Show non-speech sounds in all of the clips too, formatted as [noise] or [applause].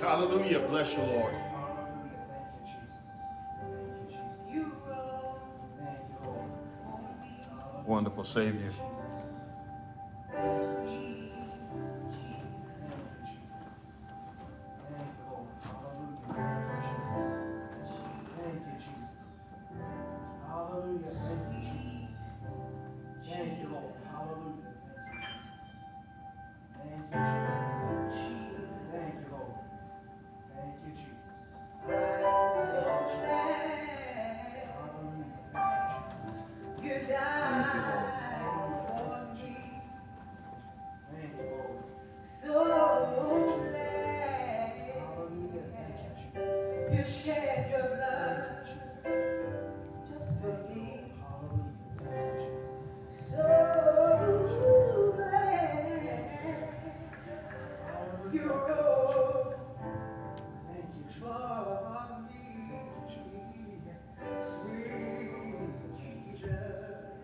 Hallelujah. Bless you, Lord. Wonderful Savior.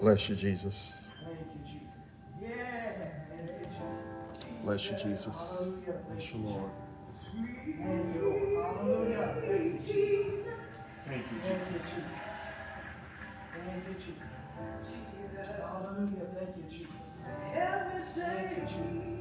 Bless you, Jesus. Bless you, Jesus. Bless you, Lord. Thank you, Lord. Hallelujah. Thank you, Jesus. Thank you, Jesus. Thank you, Jesus. Hallelujah. Thank you, Jesus. Thank you, Jesus.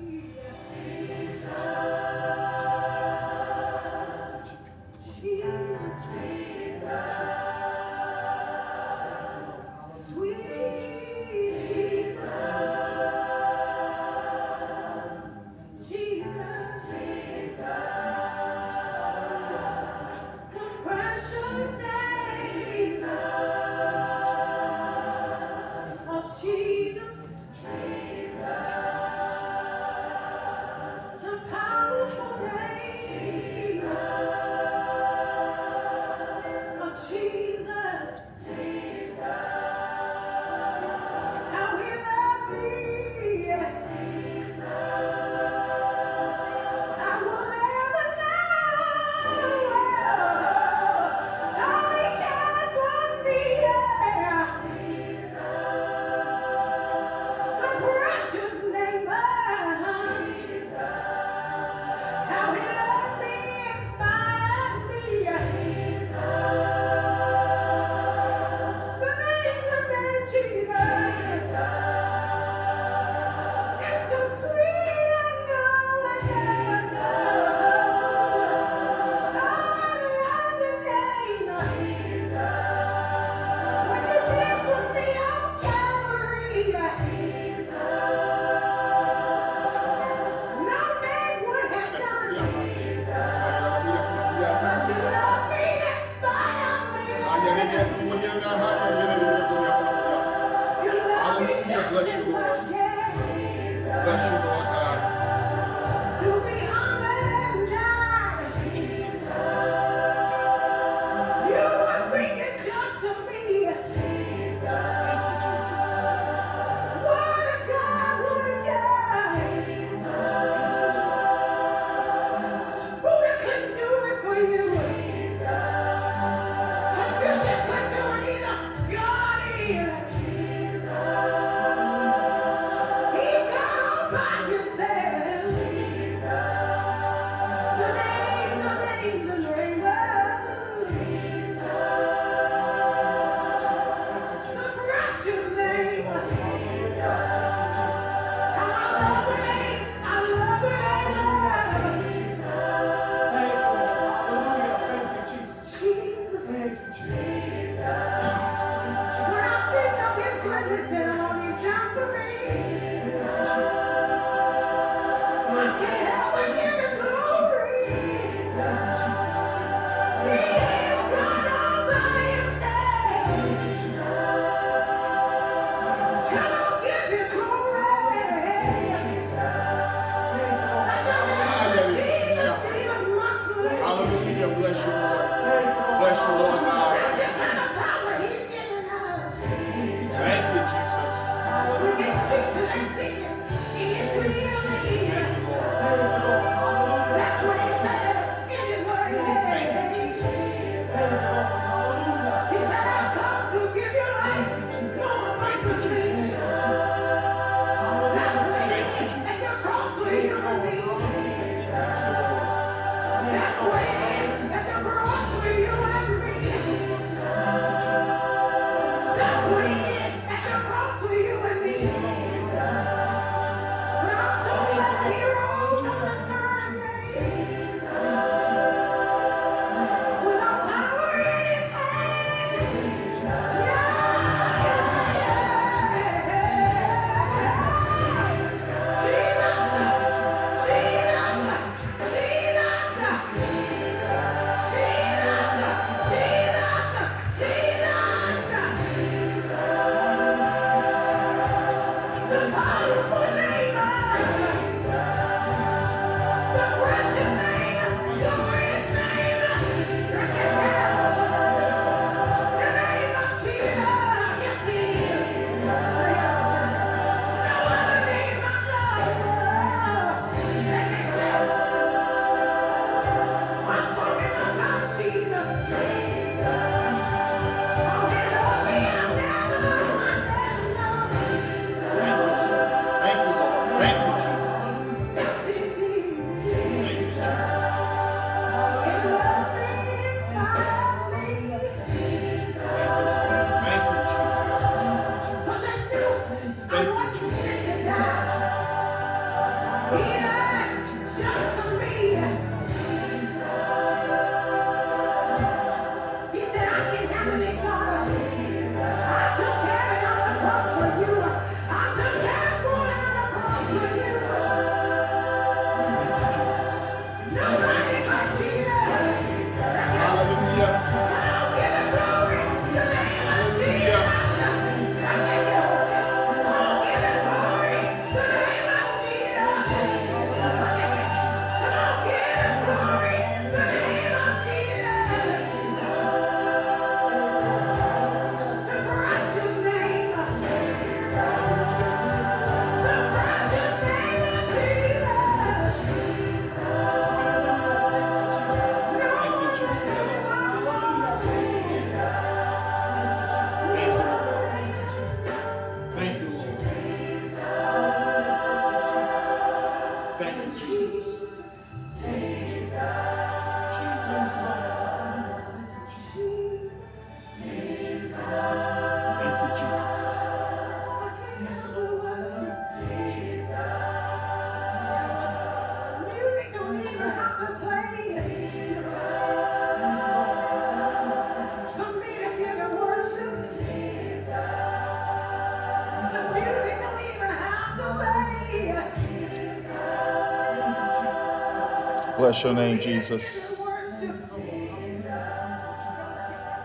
Bless your name, Jesus.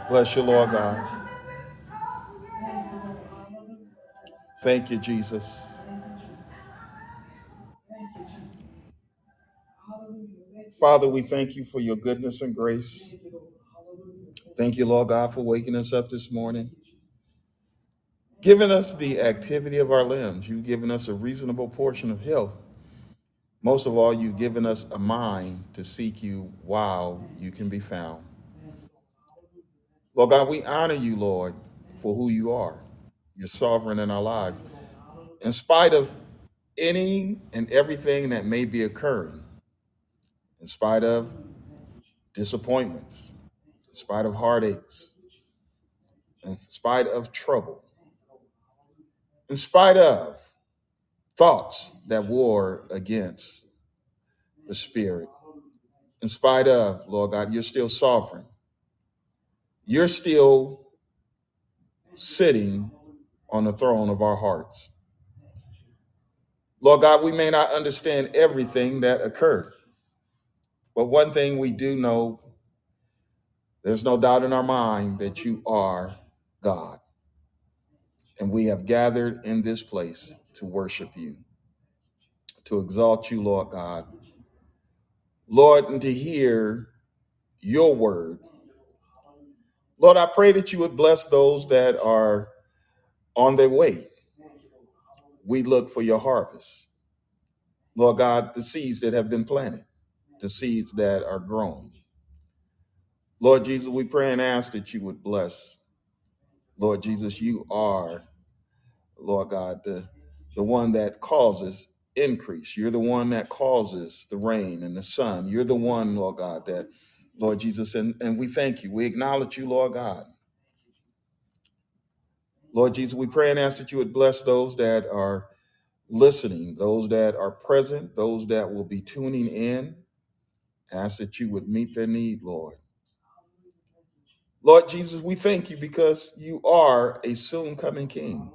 Bless you, Lord God. Thank you, Jesus. Father, we thank you for your goodness and grace. Thank you, Lord God, for waking us up this morning, giving us the activity of our limbs. You've given us a reasonable portion of health. Most of all, you've given us a mind to seek you while you can be found. Lord God, we honor you, Lord, for who you are. You're sovereign in our lives. In spite of any and everything that may be occurring, in spite of disappointments, in spite of heartaches, in spite of trouble, in spite of thoughts that war against the spirit, in spite of, Lord God, you're still sovereign. You're still sitting on the throne of our hearts. Lord God, we may not understand everything that occurred, but one thing we do know there's no doubt in our mind that you are God. And we have gathered in this place to worship you, to exalt you, Lord God. Lord, and to hear your word. Lord, I pray that you would bless those that are on their way. We look for your harvest. Lord God, the seeds that have been planted, the seeds that are grown. Lord Jesus, we pray and ask that you would bless. Lord Jesus, you are, Lord God, the, the one that causes increase. You're the one that causes the rain and the sun. You're the one, Lord God, that, Lord Jesus, and, and we thank you. We acknowledge you, Lord God. Lord Jesus, we pray and ask that you would bless those that are listening, those that are present, those that will be tuning in. Ask that you would meet their need, Lord. Lord Jesus, we thank you because you are a soon coming King.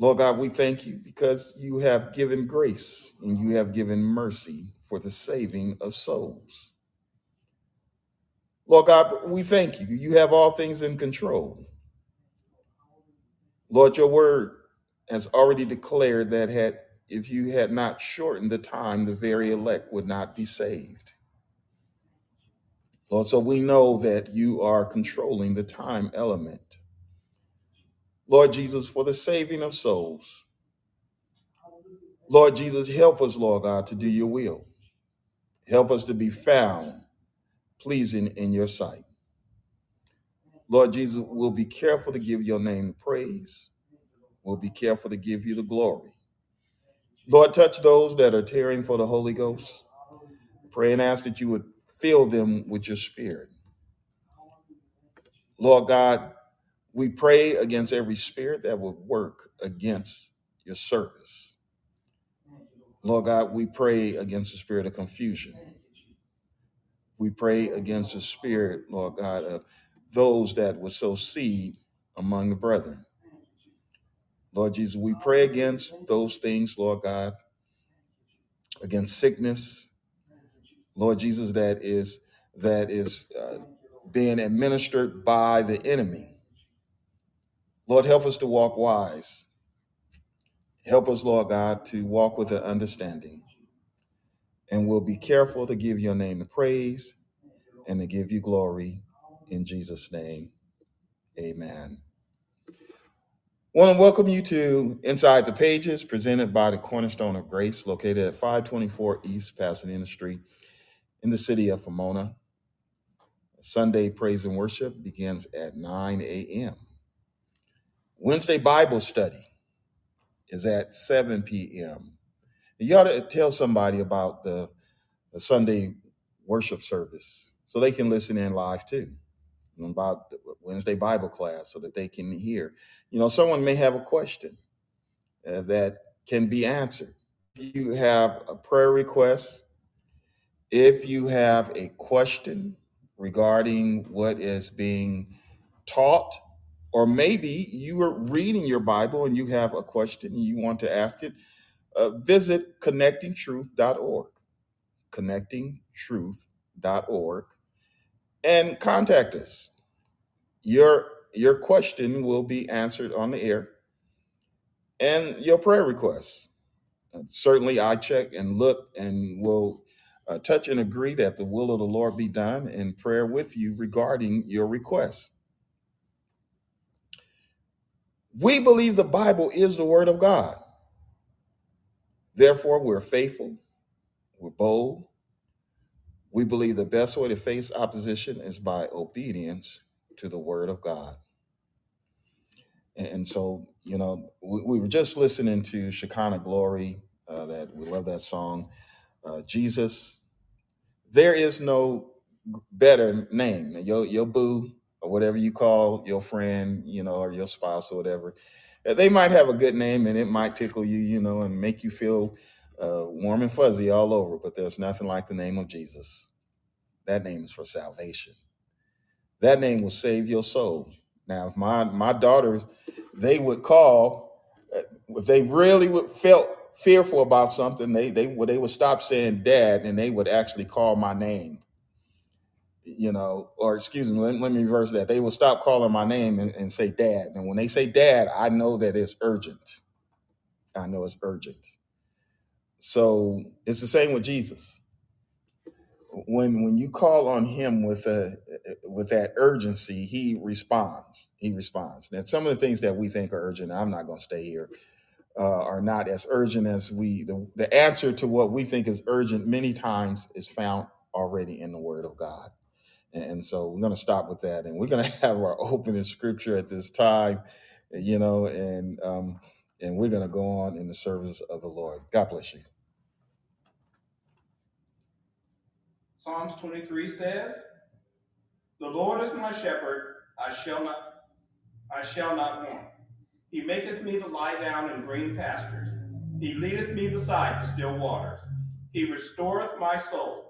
Lord God, we thank you because you have given grace and you have given mercy for the saving of souls. Lord God, we thank you. You have all things in control. Lord, your word has already declared that had if you had not shortened the time, the very elect would not be saved. Lord, so we know that you are controlling the time element. Lord Jesus, for the saving of souls. Lord Jesus, help us, Lord God, to do your will. Help us to be found pleasing in your sight. Lord Jesus, we'll be careful to give your name praise. We'll be careful to give you the glory. Lord, touch those that are tearing for the Holy Ghost. Pray and ask that you would fill them with your spirit. Lord God, we pray against every spirit that would work against your service. Lord God, we pray against the spirit of confusion. We pray against the spirit, Lord God, of those that would sow seed among the brethren. Lord Jesus, we pray against those things, Lord God, against sickness, Lord Jesus, that is that is uh, being administered by the enemy. Lord, help us to walk wise. Help us, Lord God, to walk with an understanding. And we'll be careful to give your name the praise and to give you glory. In Jesus' name, amen. Want to welcome you to Inside the Pages, presented by the Cornerstone of Grace, located at 524 East Pasadena Street in the city of Pomona. Sunday praise and worship begins at 9 a.m. Wednesday Bible study is at 7 p.m. You ought to tell somebody about the, the Sunday worship service so they can listen in live too. and About Wednesday Bible class so that they can hear. You know, someone may have a question uh, that can be answered. You have a prayer request. If you have a question regarding what is being taught, or maybe you are reading your Bible and you have a question and you want to ask it, uh, visit connectingtruth.org. Connectingtruth.org and contact us. Your your question will be answered on the air and your prayer requests. Uh, certainly, I check and look and will uh, touch and agree that the will of the Lord be done in prayer with you regarding your requests. We believe the Bible is the Word of God. Therefore, we're faithful, we're bold. We believe the best way to face opposition is by obedience to the Word of God. And, so, you know, we, we were just listening to Shekinah Glory. Uh, that we love that song. Uh, Jesus there is no better name. Your your boo or whatever you call your friend, you know, or your spouse or whatever. They might have a good name and it might tickle you, you know, and make you feel uh, warm and fuzzy all over. But there's nothing like the name of Jesus. That name is for salvation. That name will save your soul. Now, if my my daughters, they would call uh, if they really would felt fearful about something, they they would they would stop saying dad and they would actually call my name you know, or excuse me, let, let me reverse that. They will stop calling my name and, and say dad. And when they say dad, I know that it's urgent. I know it's urgent. So it's the same with Jesus. When when you call on him with a with that urgency, he responds. He responds. Now, some of the things that we think are urgent, I'm not going to stay here, uh, are not as urgent as we. The, the answer to what we think is urgent many times is found already in the Word of God. And so we're going to stop with that. And we're going [laughs] to have our opening scripture at this time, you know, and, um, and we're going to go on in the service of the Lord. God bless you. Psalms 23 says, The Lord is my shepherd, I shall not I shall not want. He maketh me to lie down in green pastures. He leadeth me beside the still waters. He restoreth my soul.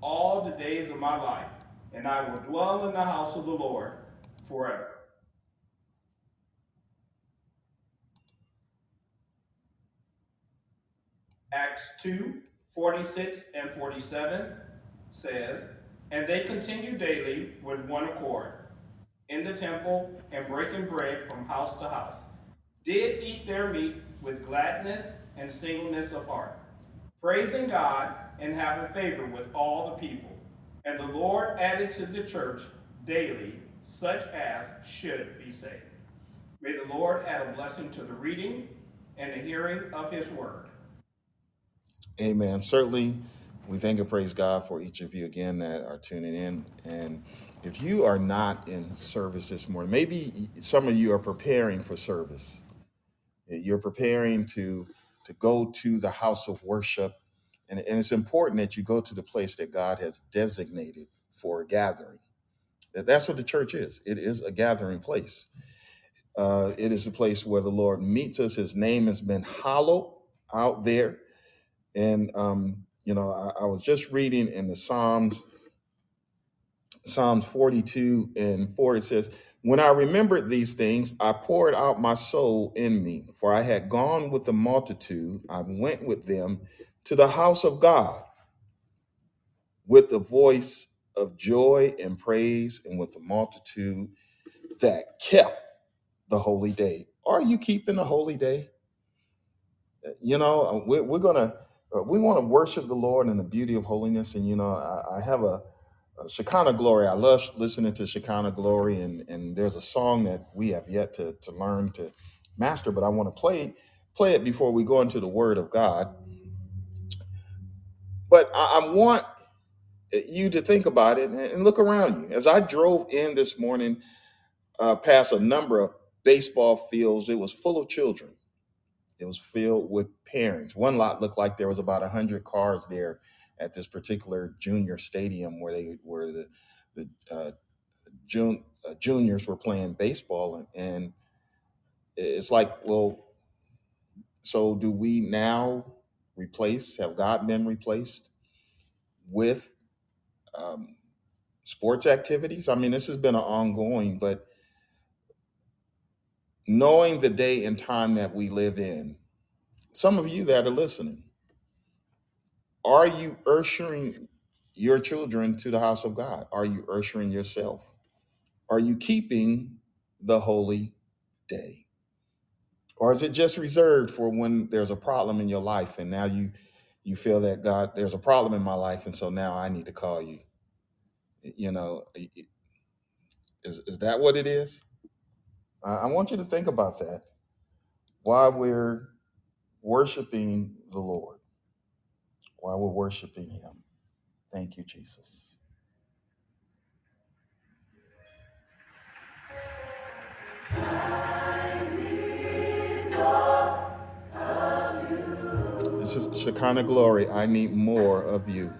all the days of my life, and I will dwell in the house of the Lord forever. Acts 2 46 and 47 says, And they continued daily with one accord in the temple and breaking bread from house to house, did eat their meat with gladness and singleness of heart, praising God and having favor with all the people. And the Lord added to the church daily such as should be saved. May the Lord add a blessing to the reading and the hearing of his word. Amen. Certainly, we thank and praise God for each of you again that are tuning in. And if you are not in service this morning, maybe some of you are preparing for service. You're preparing to to go to the house of worship, and, and it's important that you go to the place that God has designated for a gathering. That- That's what the church is. It is a gathering place. Uh, it is a place where the Lord meets us. His name has been hallowed out there and um, you know, I, I was just reading in the Psalms, Psalms 42 and 4, it says, When I remembered these things, I poured out my soul in me, for I had gone with the multitude, I went with them to the house of God with the voice of joy and praise, and with the multitude that kept the holy day. Are you keeping the holy day? You know, uh, we're, we're gonna uh, we want to worship the Lord in the beauty of holiness. And, you know, I, I have a, a Shekinah glory. I love listening to Shekinah glory. And, and there's a song that we have yet to, to learn to master, but I want to play play it before we go into the Word of God. But I, I want you to think about it and, and look around you. As I drove in this morning uh, past a number of baseball fields, it was full of children It was filled with parents. One lot looked like there was about hundred cars there at this particular junior stadium where they where the the uh, jun, uh, juniors were playing baseball, and, and it's like, well, so do we now replace? Have God been replaced with um, sports activities? I mean, this has been an ongoing, but knowing the day and time that we live in, some of you that are listening. Are you ushering your children to the house of God? Are you ushering yourself? Are you keeping the holy day? Or is it just reserved for when there's a problem in your life and now you you feel that God, there's a problem in my life and so now I need to call you. You know, is is that what it is? I, I want you to think about that why we're worshiping the Lord, why we're worshiping him. Thank you, Jesus. This is Shekinah glory. I need more of you.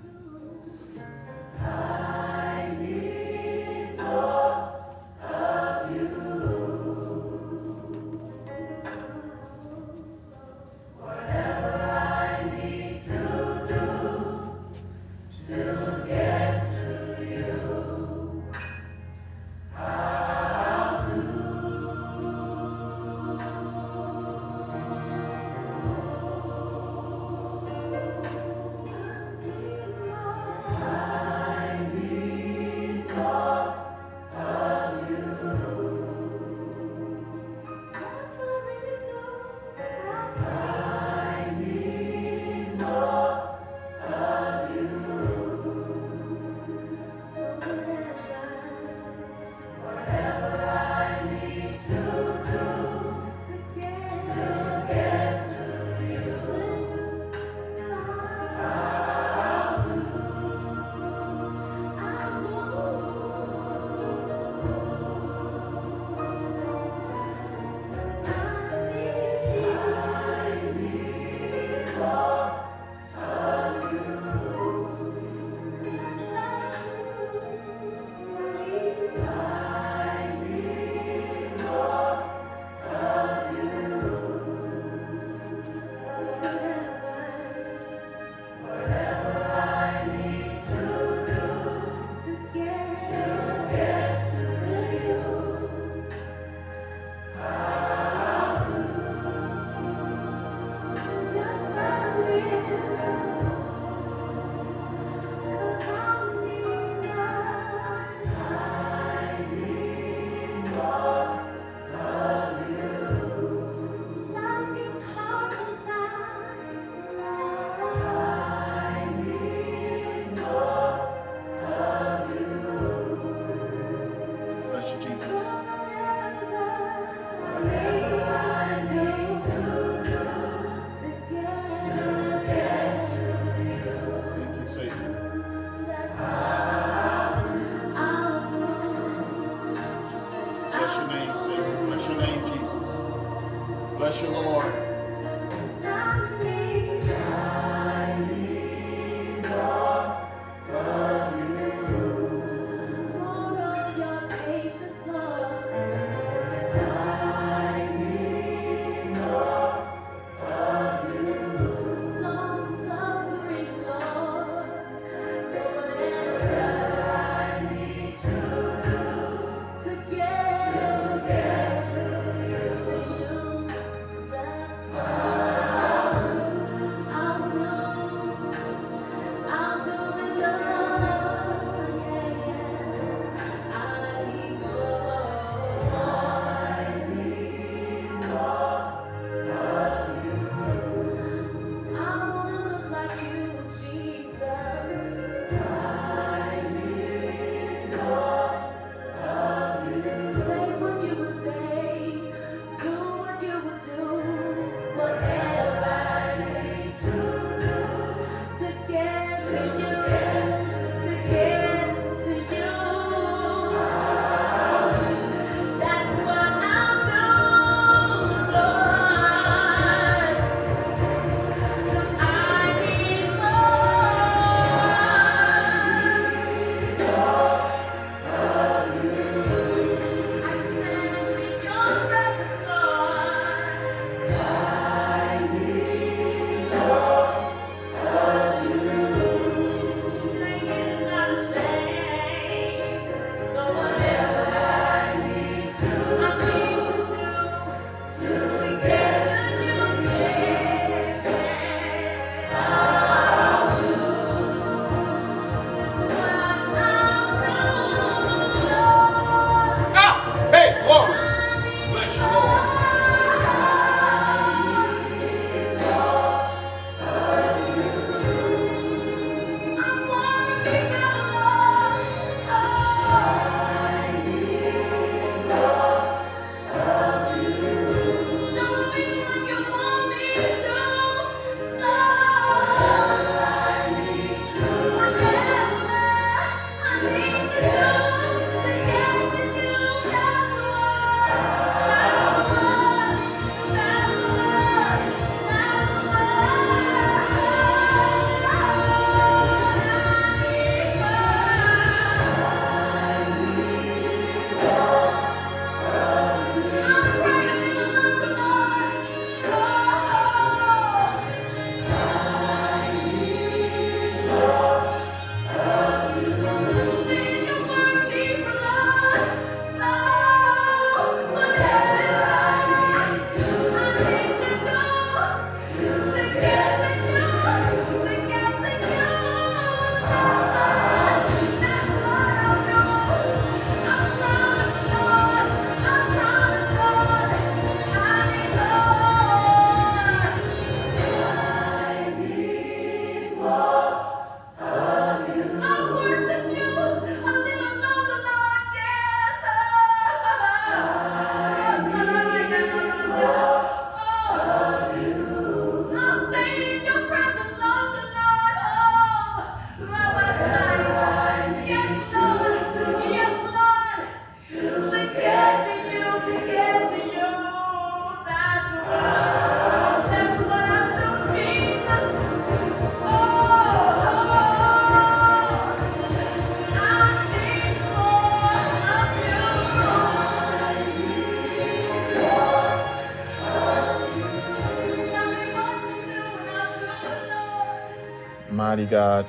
God.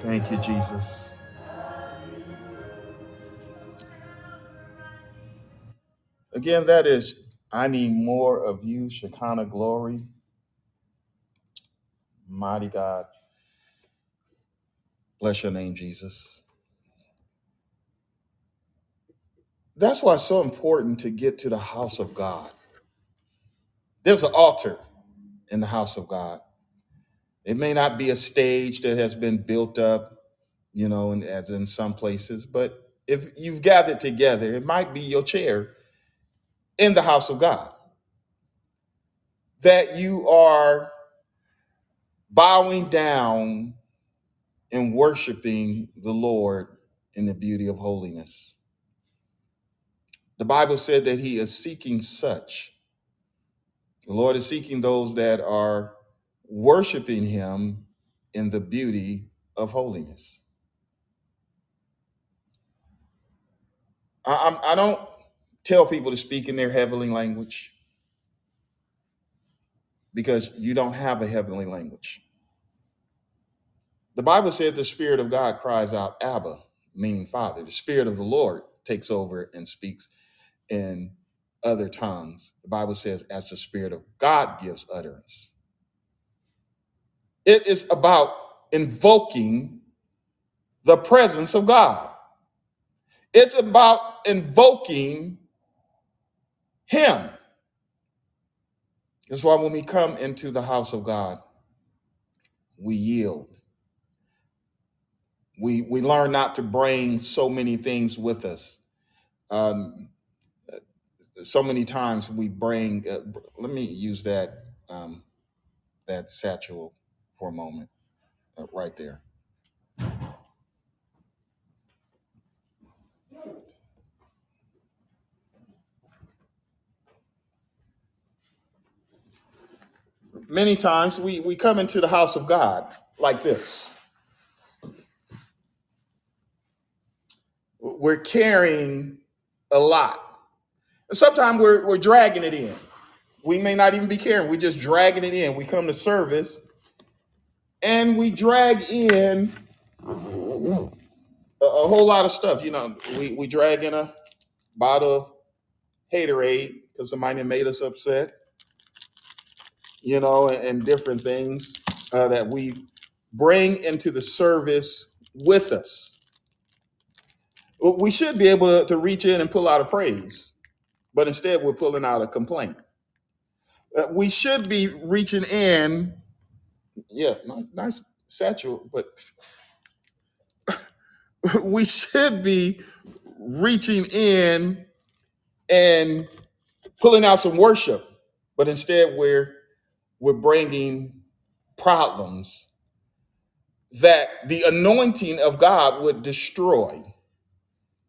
Thank you, Jesus. Again, that is, I need more of you, Shekinah glory. Mighty God. Bless your name, Jesus. That's why it's so important to get to the house of God. There's an altar in the house of God. It may not be a stage that has been built up, you know, as in some places, but if you've gathered together, it might be your chair in the house of God that you are bowing down and worshiping the Lord in the beauty of holiness. The Bible said that he is seeking such. The Lord is seeking those that are worshiping him in the beauty of holiness. I, I don't tell people to speak in their heavenly language because you don't have a heavenly language. The Bible said the Spirit of God cries out, Abba, meaning Father. The Spirit of the Lord takes over and speaks in other tongues. The Bible says, as the Spirit of God gives utterance. It is about invoking the presence of God, it's about invoking Him. That's why when we come into the house of God, we yield. We, we learn not to bring so many things with us. Um, so many times we bring, uh, let me use that, um, that satchel for a moment, uh, right there. Many times we, we come into the house of God like this. We're carrying a lot. Sometimes we're, we're dragging it in. We may not even be carrying, we're just dragging it in. We come to service and we drag in a, a whole lot of stuff. You know, we, we drag in a bottle of haterade because somebody made us upset, you know, and, and different things uh, that we bring into the service with us. We should be able to, to reach in and pull out a praise, but instead we're pulling out a complaint. Uh, we should be reaching in, yeah, nice, nice satchel, but [laughs] we should be reaching in and pulling out some worship, but instead we're we're bringing problems that the anointing of God would destroy.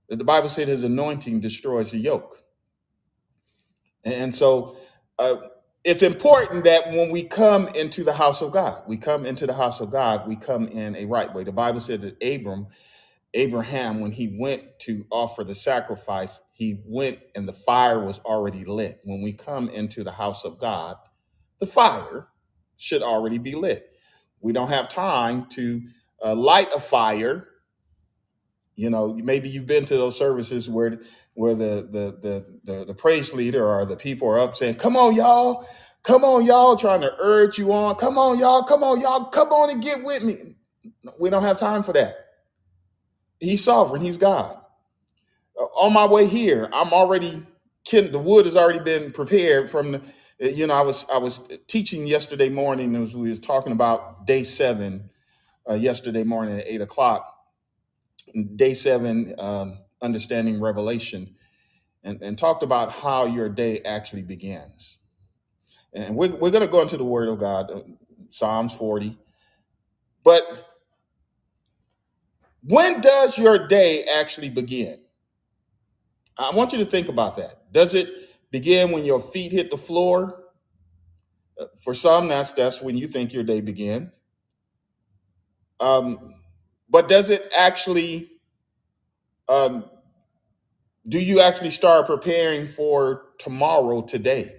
The Bible said His anointing destroys the yoke, and so uh, it's important that when we come into the house of God, we come into the house of God, we come in a right way. The Bible says that Abram Abraham, when he went to offer the sacrifice, he went and the fire was already lit. When we come into the house of God, the fire should already be lit. We don't have time to uh, light a fire. You know, maybe you've been to those services where where the the the the, the praise leader or the people are up saying, "Come on, y'all, come on, y'all," trying to urge you on. Come on, y'all, come on, y'all, come on and get with me. We don't have time for that. He's sovereign. He's God. Uh, on my way here, I'm already the wood has already been prepared from the uh, you know, I was I was teaching yesterday morning as we was talking about day seven uh, yesterday morning at eight o'clock. Day seven, um, understanding Revelation, and, and talked about how your day actually begins. And we're, we're going to go into the Word of God, uh, Psalms 40. But when does your day actually begin? I want you to think about that. Does it begin when your feet hit the floor? Uh, For some, that's that's when you think your day begins. Um, but does it actually? Um, do you actually start preparing for tomorrow today?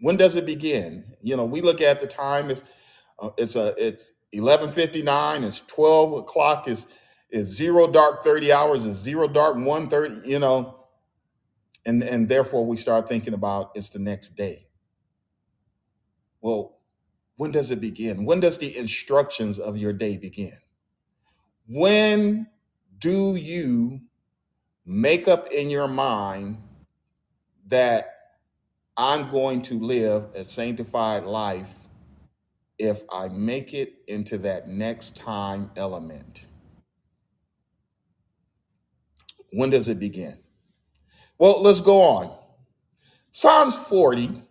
When does it begin? You know, we look at the time It's Uh, it's a it's eleven fifty nine. It's twelve o'clock. Is is zero dark thirty hours? Is zero dark one thirty? You know, and and therefore we start thinking about it's the next day. Well, when does it begin? When does the instructions of your day begin? When do you make up in your mind that I'm going to live a sanctified life if I make it into that next time element? When does it begin? Well, let's go on. Psalms 40,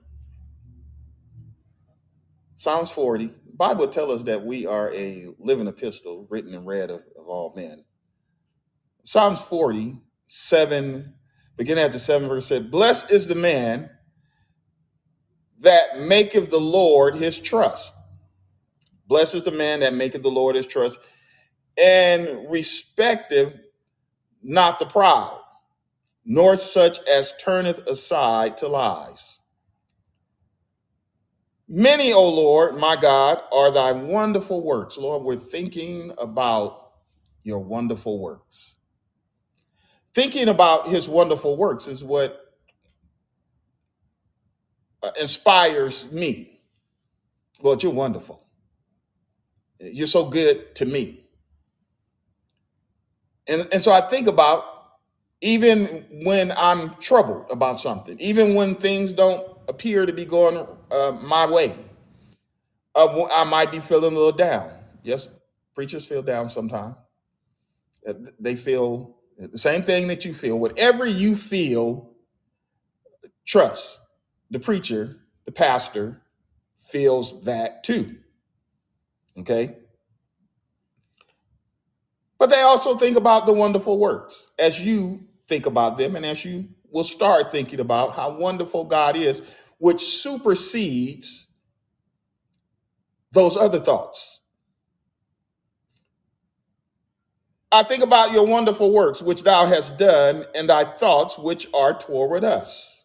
Psalms 40, Bible tells us that we are a living epistle written and read of, of all men. Psalms 40, 7, beginning at the 7 verse said, Blessed is the man that maketh the Lord his trust. Blessed is the man that maketh the Lord his trust, and respecteth not the proud, nor such as turneth aside to lies. Many, O Lord, my God, are thy wonderful works. Lord, we're thinking about your wonderful works. Thinking about his wonderful works is what uh, inspires me. Lord, you're wonderful. You're so good to me. And, and so I think about even when I'm troubled about something, even when things don't appear to be going uh, my way, uh, I might be feeling a little down. Yes, preachers feel down sometimes. Uh, They feel the same thing that you feel. Whatever you feel, trust the preacher, the pastor feels that too. Okay. But they also think about the wonderful works as you think about them and as you will start thinking about how wonderful God is, which supersedes those other thoughts. I think about your wonderful works which thou hast done and thy thoughts which are toward us.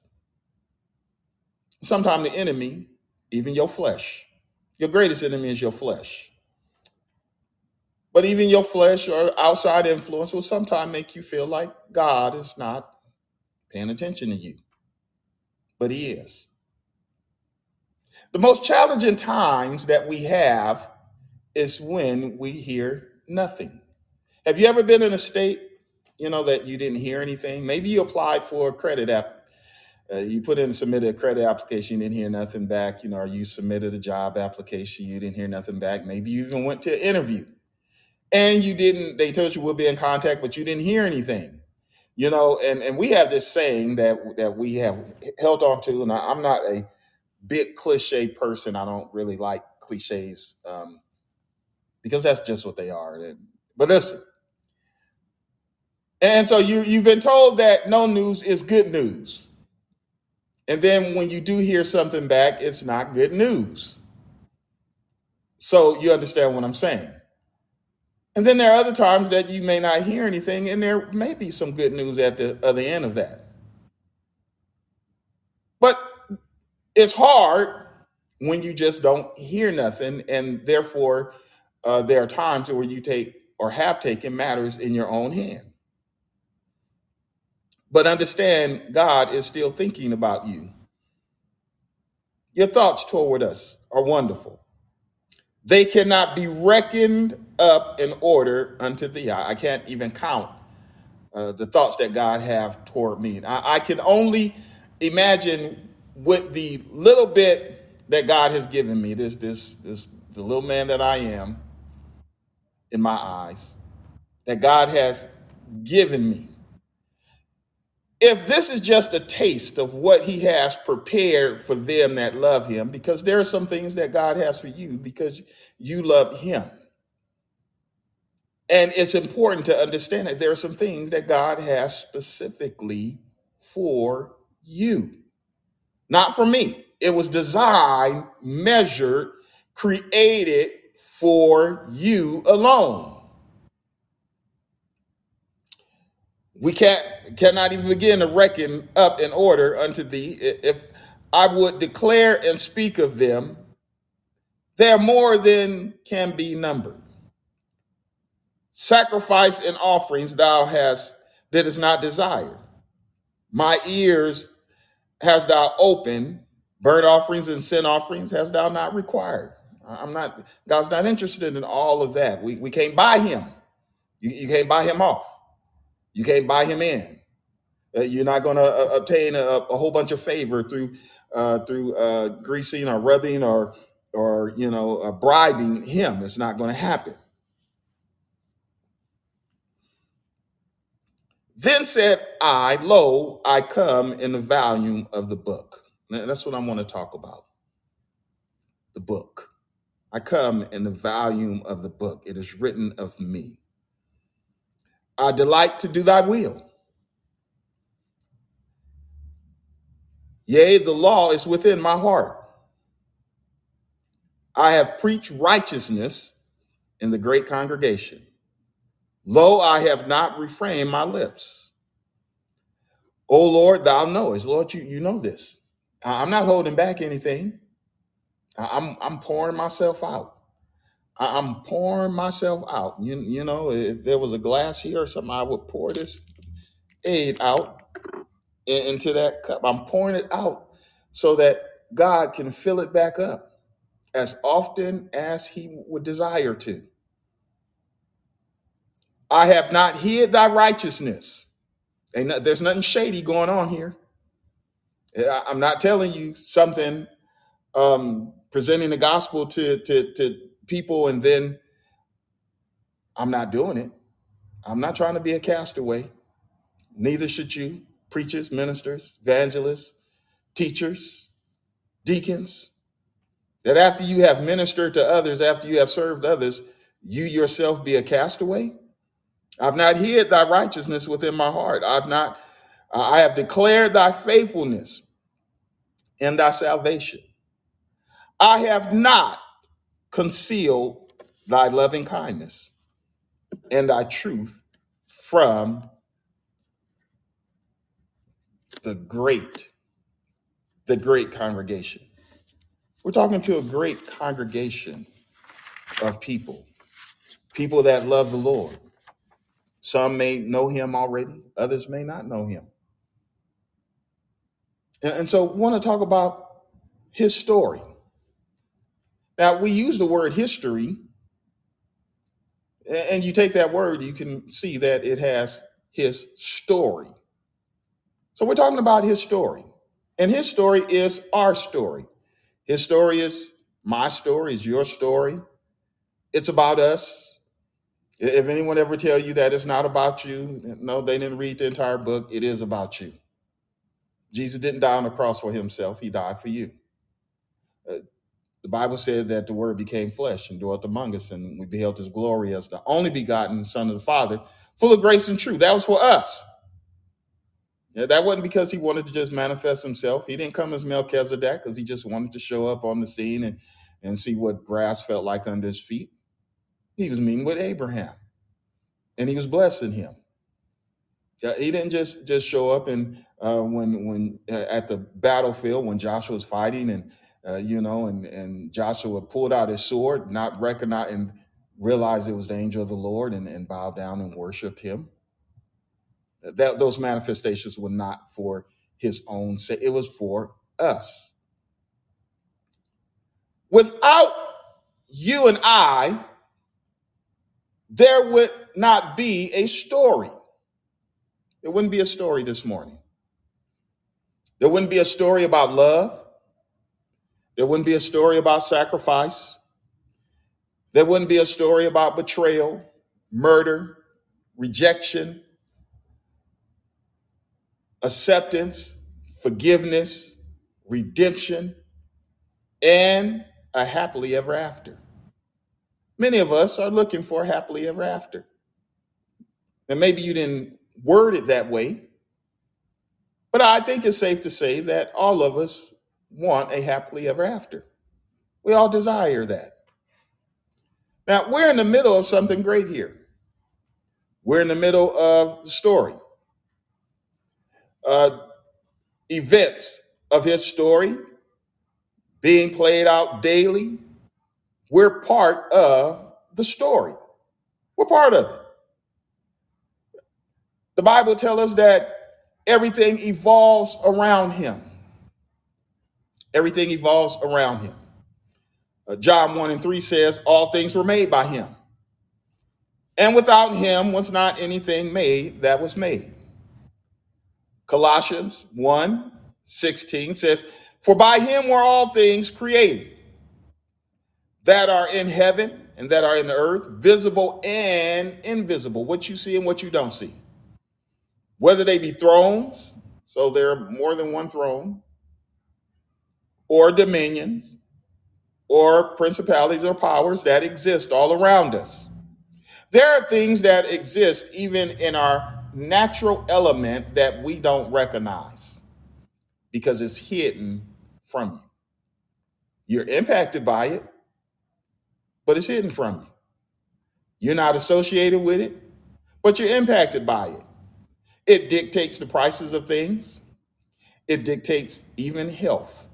Sometimes the enemy, even your flesh, your greatest enemy is your flesh. But even your flesh or outside influence will sometimes make you feel like God is not paying attention to you, but He is. The most challenging times that we have is when we hear nothing. Have you ever been in a state, you know, that you didn't hear anything? Maybe you applied for a credit app. Uh, you put in submitted a credit application, you didn't hear nothing back. You know, or you submitted a job application, you didn't hear nothing back. Maybe you even went to an interview and you didn't. They told you we'll be in contact, but you didn't hear anything. You know, and and we have this saying that that we have held on to, and I, I'm not a big cliche person. I don't really like cliches um, because that's just what they are. And- But listen, and so you you've been told that no news is good news, and then when you do hear something back, it's not good news. So you understand what I'm saying. And then there are other times that you may not hear anything, and there may be some good news at the other end of that. But it's hard when you just don't hear nothing, and therefore uh, there are times where you take or have taken matters in your own hand. But understand, God is still thinking about you. Your thoughts toward us are wonderful. They cannot be reckoned up in order unto thee. I, I can't even count uh, the thoughts that God have toward me. I, I can only imagine with the little bit that God has given me, this this this the little man that I am in my eyes, that God has given me. If this is just a taste of what he has prepared for them that love him, because there are some things that God has for you because you love him. And it's important to understand that there are some things that God has specifically for you, not for me. It was designed, measured, created for you alone. We can't cannot even begin to reckon up in order unto thee. If I would declare and speak of them, They're more than can be numbered. Sacrifice and offerings thou hast didst not desire. My ears hast thou opened, burnt offerings and sin offerings hast thou not required. I'm not, God's not interested in all of that. We, we can't buy him. You, you can't buy him off. You can't buy him in. Uh, you're not going to uh, obtain a, a whole bunch of favor through uh, through uh, greasing or rubbing or or you know uh, bribing him. It's not going to happen. Then said I, Lo, I come in the volume of the book. Now, That's what I want to talk about. The book. I come in the volume of the book. It is written of me. I delight to do thy will. Yea, the law is within my heart. I have preached righteousness in the great congregation. Lo, I have not refrained my lips. O Lord, thou knowest. Lord, you, you know this. I'm not holding back anything. I'm, I'm pouring myself out. I'm pouring myself out. You, you know, if there was a glass here or something, I would pour this aid out in- into that cup. I'm pouring it out so that God can fill it back up as often as He would desire to. I have not hid thy righteousness. Ain't there's nothing shady going on here. I- I'm not telling you something, um, presenting the gospel to, to, to people, and then I'm not doing it. I'm not trying to be a castaway. Neither should you, preachers, ministers, evangelists, teachers, deacons, that after you have ministered to others, after you have served others, you yourself be a castaway. I've not hid thy righteousness within my heart. I've not, I have declared thy faithfulness and thy salvation. I have not concealed thy loving kindness and thy truth from the great, the great congregation. We're talking to a great congregation of people, people that love the Lord. Some may know him already, others may not know him. And, and so, want to talk about his story. Now, we use the word history, and you take that word, you can see that it has his story. So, we're talking about his story. And his story is our story. His story is my story, is your story. It's about us. If anyone ever tell you that it's not about you, no, they didn't read the entire book. It is about you. Jesus didn't die on the cross for himself. He died for you. Uh, The Bible said that the word became flesh and dwelt among us, and we beheld his glory as the only begotten Son of the Father, full of grace and truth. That was for us. Yeah, that wasn't because he wanted to just manifest himself. He didn't come as Melchizedek because he just wanted to show up on the scene and, and see what grass felt like under his feet. He was meeting with Abraham and he was blessing him. He didn't just just show up and uh, when when uh, at the battlefield when Joshua was fighting and uh, you know and and Joshua pulled out his sword, not recognize and realized it was the angel of the Lord and, and bowed down and worshipped him. That those manifestations were not for his own sake; it was for us. Without you and I, there would not be a story. There wouldn't be a story this morning. There wouldn't be a story about love. There wouldn't be a story about sacrifice. There wouldn't be a story about betrayal, murder, rejection, acceptance, forgiveness, redemption, and a happily ever after. Many of us are looking for happily ever after. And maybe you didn't word it that way, but I think it's safe to say that all of us want a happily ever after. We all desire that. Now, we're in the middle of something great here. We're in the middle of the story. Uh, events of his story being played out daily, We're part of the story. We're part of it. The Bible tells us that everything evolves around him. Everything evolves around him. Uh, John 1 and 3 says, All things were made by him. And without him was not anything made that was made. Colossians one 16 says, For by him were all things created that are in heaven and that are in the earth, visible and invisible, what you see and what you don't see. Whether they be thrones, so there are more than one throne, or dominions, or principalities or powers that exist all around us. There are things that exist even in our natural element that we don't recognize because it's hidden from you. You're impacted by it, but it's hidden from you. You're not associated with it, but you're impacted by it. It dictates the prices of things, it dictates even health.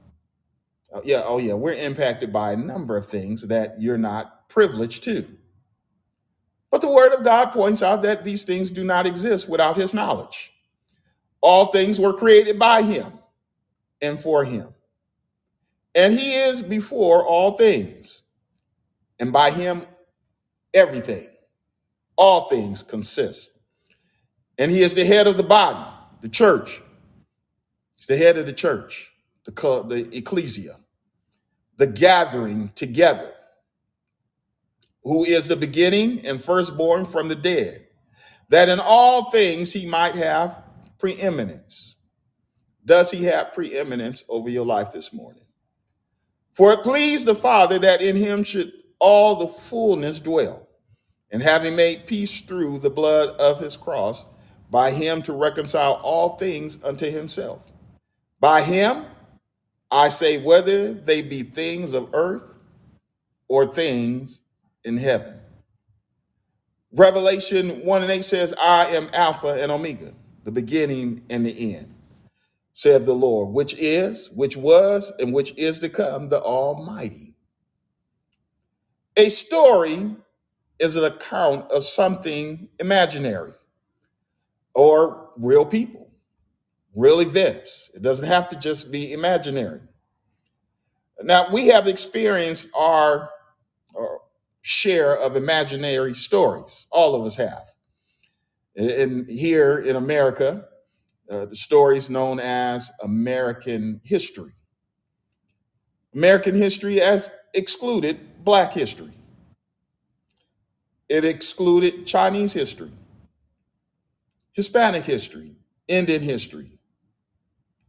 Oh, yeah, oh yeah, we're impacted by a number of things that you're not privileged to. But the word of God points out that these things do not exist without his knowledge. All things were created by him and for him. And he is before all things. And by him, everything, all things consist. And he is the head of the body, the church. He's the head of the church, the, the ecclesia, the gathering together, who is the beginning and firstborn from the dead, that in all things he might have preeminence. Does he have preeminence over your life this morning? For it pleased the Father that in him should all the fullness dwell, and having made peace through the blood of his cross, by him to reconcile all things unto himself. By him, I say, whether they be things of earth or things in heaven. Revelation 1 and 8 says, I am Alpha and Omega, the beginning and the end, saith the Lord, which is, which was, and which is to come, the Almighty. A story is an account of something imaginary or real people, real events. It doesn't have to just be imaginary. Now, we have experienced our, our share of imaginary stories. All of us have. And here in America, uh, the stories known as American history. American history has excluded Black history. It excluded Chinese history, Hispanic history, Indian history,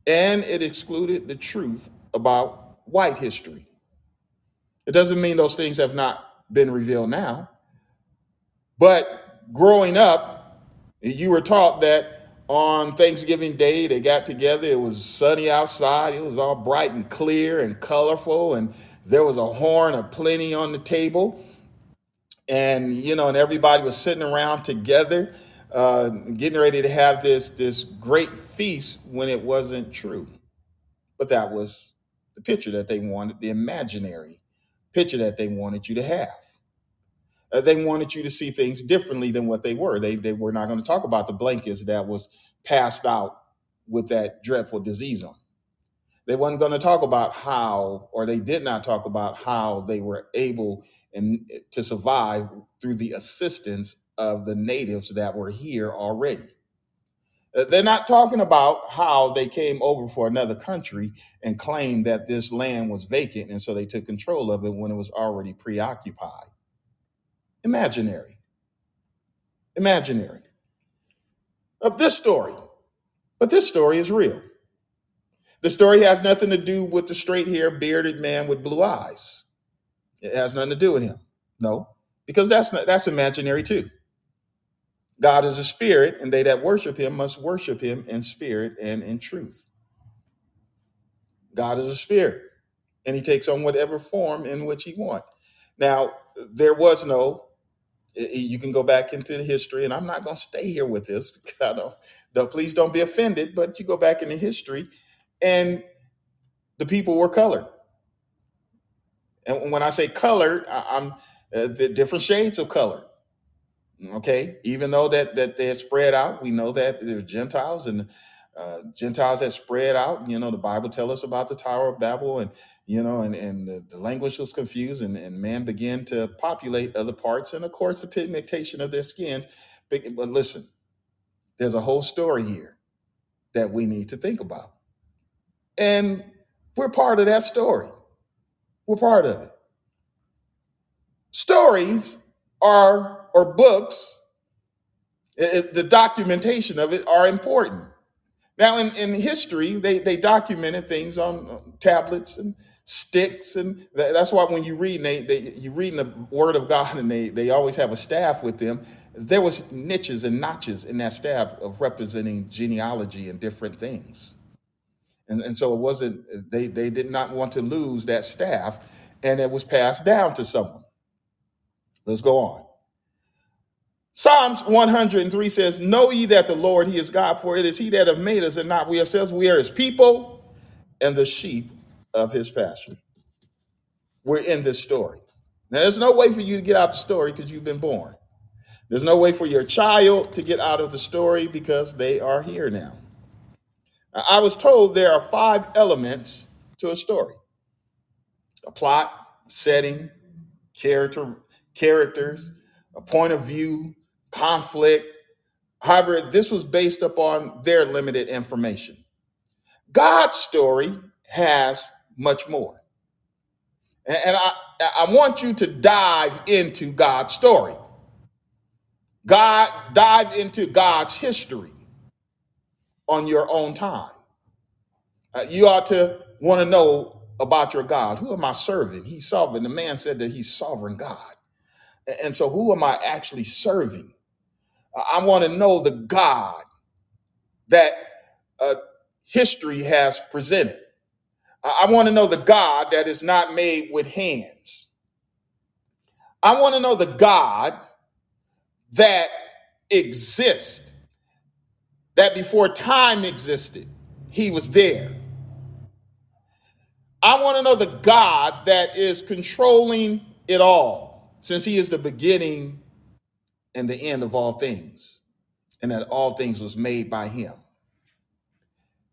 and it excluded the truth about white history. It doesn't mean those things have not been revealed now, but growing up, you were taught that on Thanksgiving Day they got together. It was sunny outside. It was all bright and clear and colorful, and there was a horn of plenty on the table and you know, and everybody was sitting around together, uh, getting ready to have this this great feast when it wasn't true. But that was the picture that they wanted, the imaginary picture that they wanted you to have. Uh, they wanted you to see things differently than what they were. They they were not going to talk about the blankets that was passed out with that dreadful disease on. They wasn't going to talk about how, or they did not talk about how they were able and to survive through the assistance of the natives that were here already. Uh, They're not talking about how they came over for another country and claimed that this land was vacant, and so they took control of it when it was already preoccupied. Imaginary, imaginary. Of this story, but this story is real. The story has nothing to do with the straight haired, bearded man with blue eyes. It has nothing to do with him. No, because that's not, that's imaginary too. God is a spirit, and they that worship him must worship him in spirit and in truth. God is a spirit, and he takes on whatever form in which he wants. Now, there was no, you can go back into the history, and I'm not going to stay here with this [laughs] because I don't, don't, please don't be offended, but you go back into history, and the people were colored. And when I say colored, I- I'm uh, the different shades of color. Okay, even though that that they had spread out, we know that there were Gentiles and uh, Gentiles that spread out. You know, the Bible tells us about the Tower of Babel, and you know, and and the, the language was confused, and, and man began to populate other parts, and of course, the pigmentation of their skins. But, but listen, there's a whole story here that we need to think about, and we're part of that story. We're part of it. Stories are or books, the documentation of it are important Now, in, in history, they, they documented things on tablets and sticks, and tha- that's why when you read, they, they you read the Word of God, and they they always have a staff with them. There was niches and notches in that staff of representing genealogy and different things, and and so it wasn't they they did not want to lose that staff, and it was passed down to someone. Let's go on. Psalms 103 says, Know ye that the Lord, He is God, for it is He that have made us and not we ourselves. We are His people and the sheep of His pasture. We're in this story. Now, there's no way for you to get out the story because you've been born. There's no way for your child to get out of the story because they are here now. I was told there are five elements to a story a plot, setting, character, characters, a point of view, conflict, However, this was based upon their limited information. God's story has much more. And and I, I want you to dive into God's story. God, dive into God's history on your own time. Uh, you ought to want to know about your God. Who am I serving? He's sovereign. The man said that he's sovereign God. And so, who am I actually serving? I want to know the God that uh, history has presented. I want to know the God that is not made with hands. I want to know the God that exists, that before time existed, he was there. I want to know the God that is controlling it all, since he is the beginning and the end of all things, and that all things was made by him.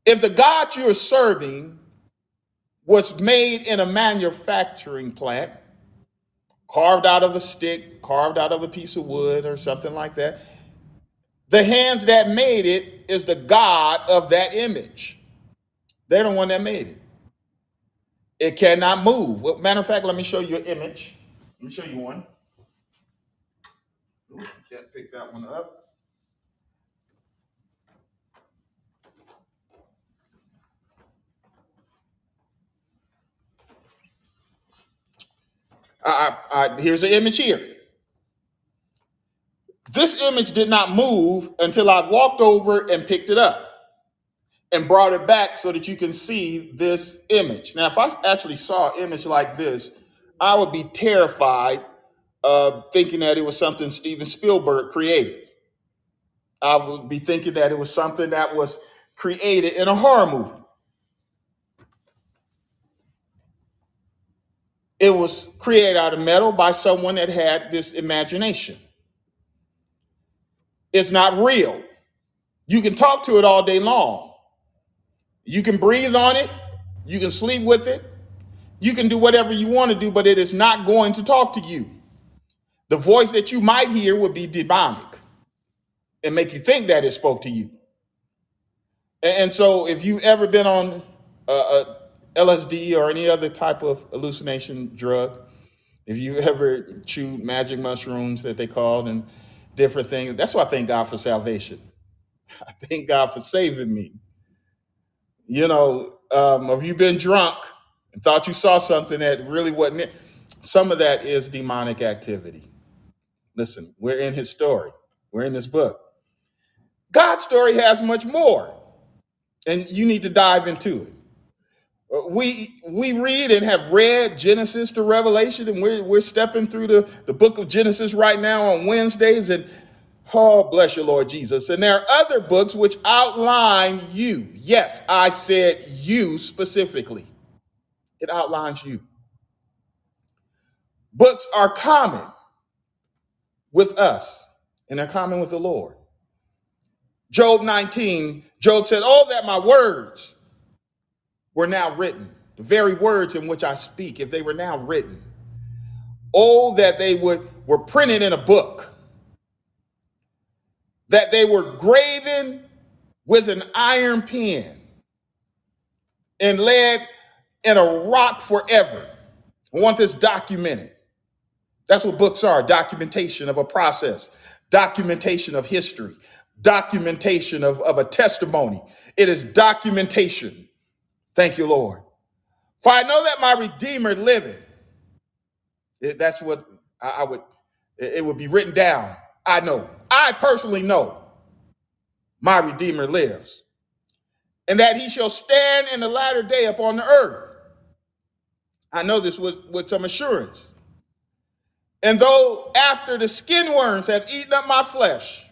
If the God you're serving was made in a manufacturing plant, carved out of a stick, carved out of a piece of wood or something like that. The hands that made it is the God of that image. They're the one that made it. It cannot move. Well, matter of fact, let me show you an image. Let me show you one. Ooh, can't pick that one up. I, I, I- here's an image here. This image did not move until I walked over and picked it up and brought it back so that you can see this image. Now, if I actually saw an image like this, I would be terrified of thinking that it was something Steven Spielberg created. I would be thinking that it was something that was created in a horror movie. It was created out of metal by someone that had this imagination. It's not real. You can talk to it all day long. You can breathe on it. You can sleep with it. You can do whatever you want to do, but it is not going to talk to you. The voice that you might hear would be demonic and make you think that it spoke to you. And, so, if you've ever been on uh, LSD or any other type of hallucination drug, if you ever chewed magic mushrooms that they called and different things, that's why I thank God for salvation. [laughs] I thank God for saving me. You know, um, have you been drunk and thought you saw something that really wasn't it? Some of that is demonic activity. Listen, we're in his story. We're in this book. God's story has much more, and you need to dive into it. We we read and have read Genesis to Revelation, and we're we're stepping through the, the book of Genesis right now on Wednesdays, and oh bless you, Lord Jesus. And there are other books which outline you. Yes, I said you specifically. It outlines you. Books are common with us and they're common with the Lord. Job 19, Job said, Oh, that my words were now written, the very words in which I speak, if they were now written. Oh, that they would were printed in a book, that they were graven with an iron pen and laid in a rock forever. I want this documented. That's what books are documentation of a process, documentation of history, documentation of, of a testimony. It is documentation. Thank you, Lord. For I know that my Redeemer liveth. It- that's what I, I would, it it would be written down. I know. I personally know my Redeemer lives, and that he shall stand in the latter day upon the earth. I know this with, with some assurance. And though after the skin worms have eaten up my flesh,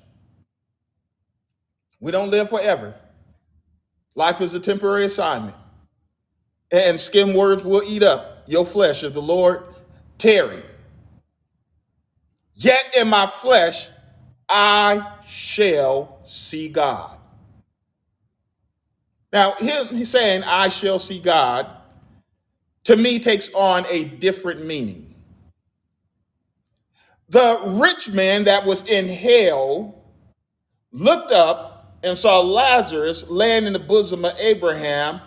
we don't live forever. Life is a temporary assignment, and skin worms will eat up your flesh if the Lord tarry. Yet in my flesh I shall see God. Now, him he's saying, I shall see God, to me takes on a different meaning. The rich man that was in hell looked up and saw Lazarus laying in the bosom of Abraham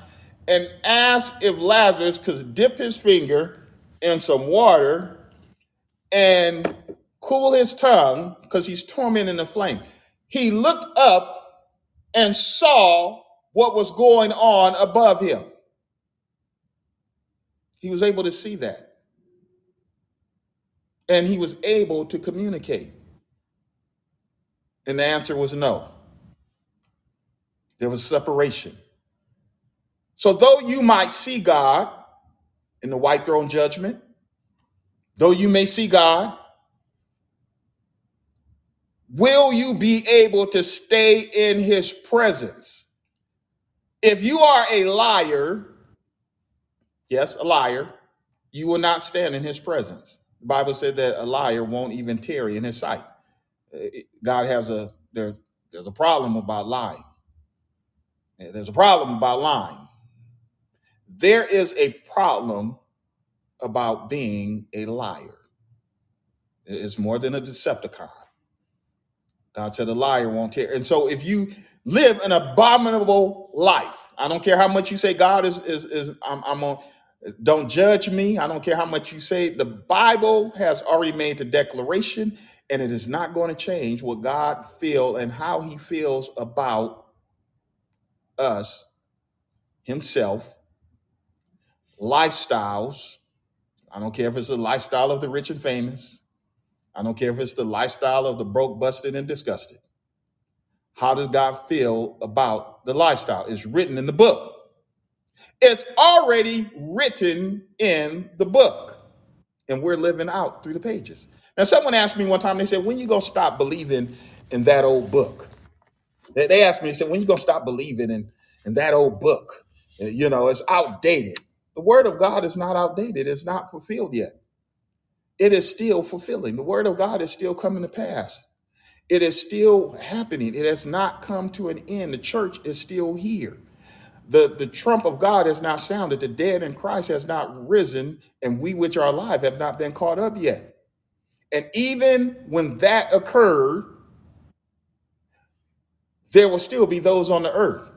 and asked if Lazarus could dip his finger in some water and cool his tongue because he's tormented in the flame. He looked up and saw what was going on above him. He was able to see that and he was able to communicate. And the answer was no. There was separation. So, though you might see God in the white throne judgment, though you may see God, will you be able to stay in his presence? If you are a liar, yes, a liar, you will not stand in his presence. The Bible said that a liar won't even tarry in his sight. Uh, God has a there, there's a problem about lying. Uh, There's a problem about lying. There is a problem about being a liar. It's more than a Decepticon. God said a liar won't tear. And so if you live an abominable life, I don't care how much you say God is is is I'm, I'm on don't judge me. I don't care how much you say. The Bible has already made the declaration, and it is not going to change what God feel and how he feels about us, himself, lifestyles. I don't care if it's the lifestyle of the rich and famous. I don't care if it's the lifestyle of the broke, busted, and disgusted. How does God feel about the lifestyle? It's written in the book. It's already written in the book, and we're living out through the pages. Now, someone asked me one time, they said, When you gonna stop believing in that old book? They asked me, they said, When you gonna stop believing in, in that old book? You know, it's outdated. The word of God is not outdated, it's not fulfilled yet. It is still fulfilling. The word of God is still coming to pass. It is still happening. It has not come to an end. The church is still here. The, the trump of God has not sounded. The dead in Christ has not risen, and we which are alive have not been caught up yet. And even when that occurred, there will still be those on the earth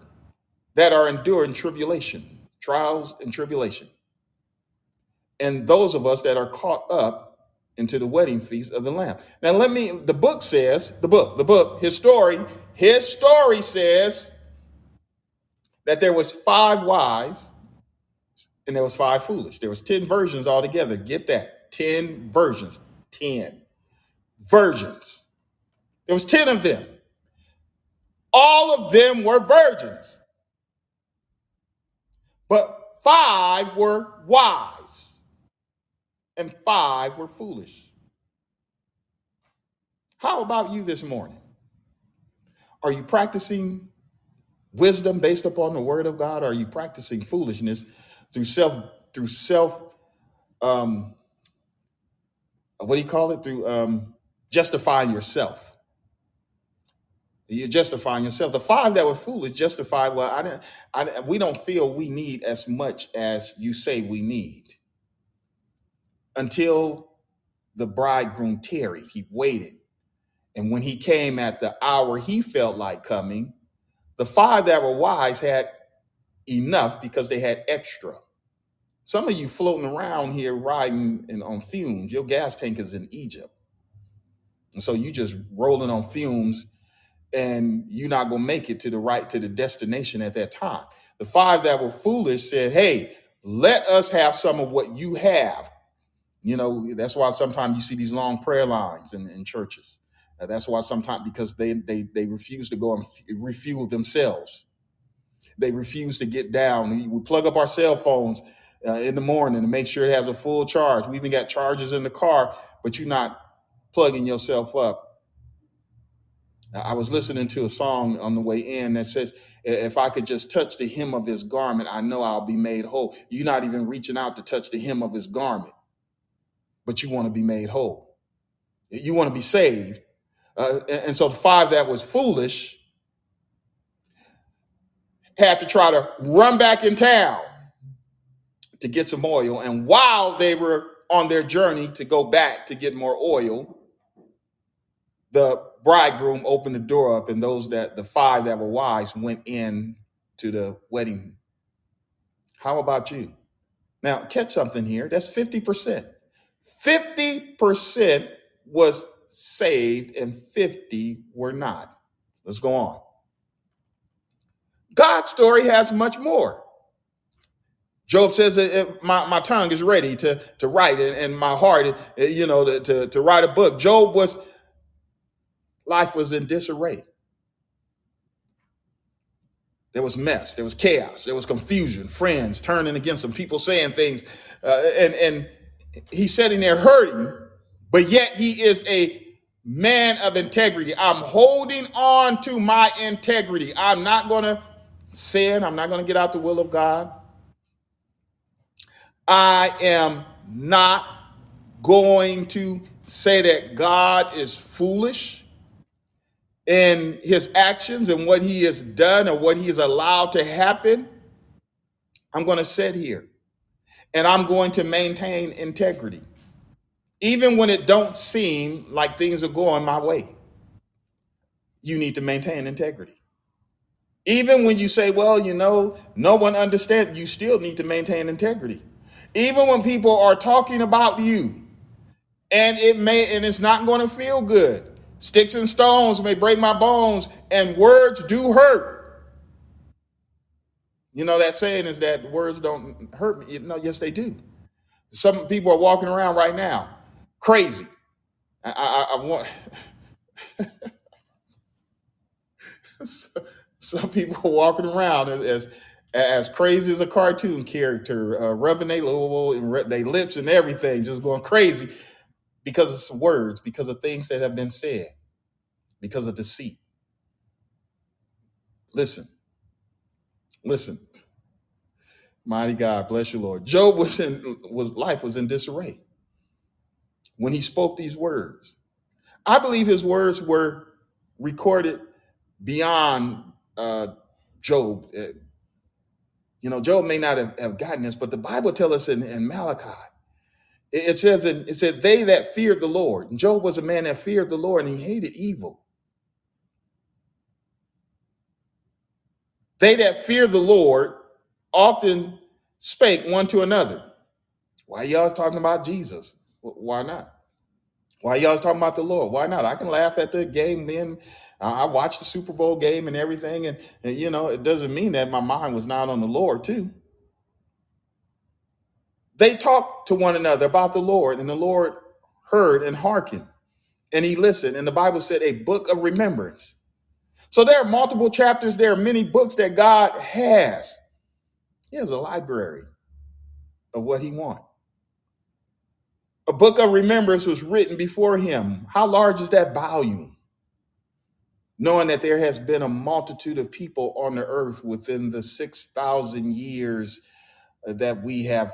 that are enduring tribulation, trials and tribulation. And those of us that are caught up into the wedding feast of the Lamb. Now, let me, the book says, the book, the book, his story, his story says that there was five wise and there was five foolish. There was 10 virgins altogether. Get that. 10 virgins. 10 virgins. There was 10 of them. All of them were virgins, but five were wise and five were foolish. How about you this morning? Are you practicing wisdom based upon the word of God? Or are you practicing foolishness through self through self um, what do you call it? Through um, justifying yourself. You're justifying yourself. The five that were foolish justified. Well, I didn't. I, we don't feel we need as much as you say we need until the bridegroom tarried. He waited, and when he came at the hour he felt like coming, the five that were wise had enough because they had extra. Some of you floating around here riding in, on fumes. Your gas tank is in Egypt, and so you just rolling on fumes and you're not going to make it to the right to the destination at that time. The five that were foolish said, "Hey, let us have some of what you have." You know, that's why sometimes you see these long prayer lines in, in churches. Uh, that's why sometimes because they they they refuse to go and f- refuel themselves. They refuse to get down. We we plug up our cell phones uh, in the morning to make sure it has a full charge. We even got chargers in the car, but you're not plugging yourself up I was listening to a song on the way in that says, If I could just touch the hem of his garment, I know I'll be made whole. You're not even reaching out to touch the hem of his garment, but you want to be made whole. You want to be saved. Uh, and, and so the five that was foolish had to try to run back in town to get some oil. And while they were on their journey to go back to get more oil, the bridegroom opened the door up, and those that the five that were wise went in to the wedding. How about you? Now, catch something here. That's 50%. 50% was saved and 50 were not. Let's go on. God's story has much more. Job says uh, my, my tongue is ready to, to write and, and my heart, uh, you know, to, to, to write a book. Job was Life was in disarray. There was mess. There was chaos. There was confusion. Friends turning against him. People saying things, uh, and and he's sitting there hurting, but yet he is a man of integrity. I'm holding on to my integrity. I'm not going to sin. I'm not going to get out the will of God. I am not going to say that God is foolish in his actions and what he has done or what he has allowed to happen, I'm going to sit here and I'm going to maintain integrity. Even when it don't seem like things are going my way, you need to maintain integrity. Even when you say, well, you know, no one understands, you still need to maintain integrity. Even when people are talking about you and it may and it's not going to feel good Sticks and stones may break my bones, and words do hurt. You know that saying is that words don't hurt me. No, yes, they do. Some people are walking around right now, crazy. I, I, I want. [laughs] Some people are walking around as as crazy as a cartoon character, uh, rubbing their, their lips and everything, just going crazy because of words, because of things that have been said, because of deceit. Listen, listen. Mighty God, bless you, Lord. Job was in was life was in disarray when he spoke these words. I believe his words were recorded beyond uh, Job. You know, Job may not have, have gotten this, but the Bible tells us in, in Malachi It says, in, it said, they that feared the Lord. And Job was a man that feared the Lord and he hated evil. They that fear the Lord often spake one to another. Why y'all talking about Jesus? Wh- Why not? Why y'all talking about the Lord? Why not? I can laugh at the game then. I I watched the Super Bowl game and everything, and, and you know, it doesn't mean that my mind was not on the Lord too. They talked to one another about the Lord, and the Lord heard and hearkened, and he listened. And the Bible said, a book of remembrance. So there are multiple chapters, there are many books that God has. He has a library of what he wants. A book of remembrance was written before him. How large is that volume? Knowing that there has been a multitude of people on the earth within the 6,000 years that we have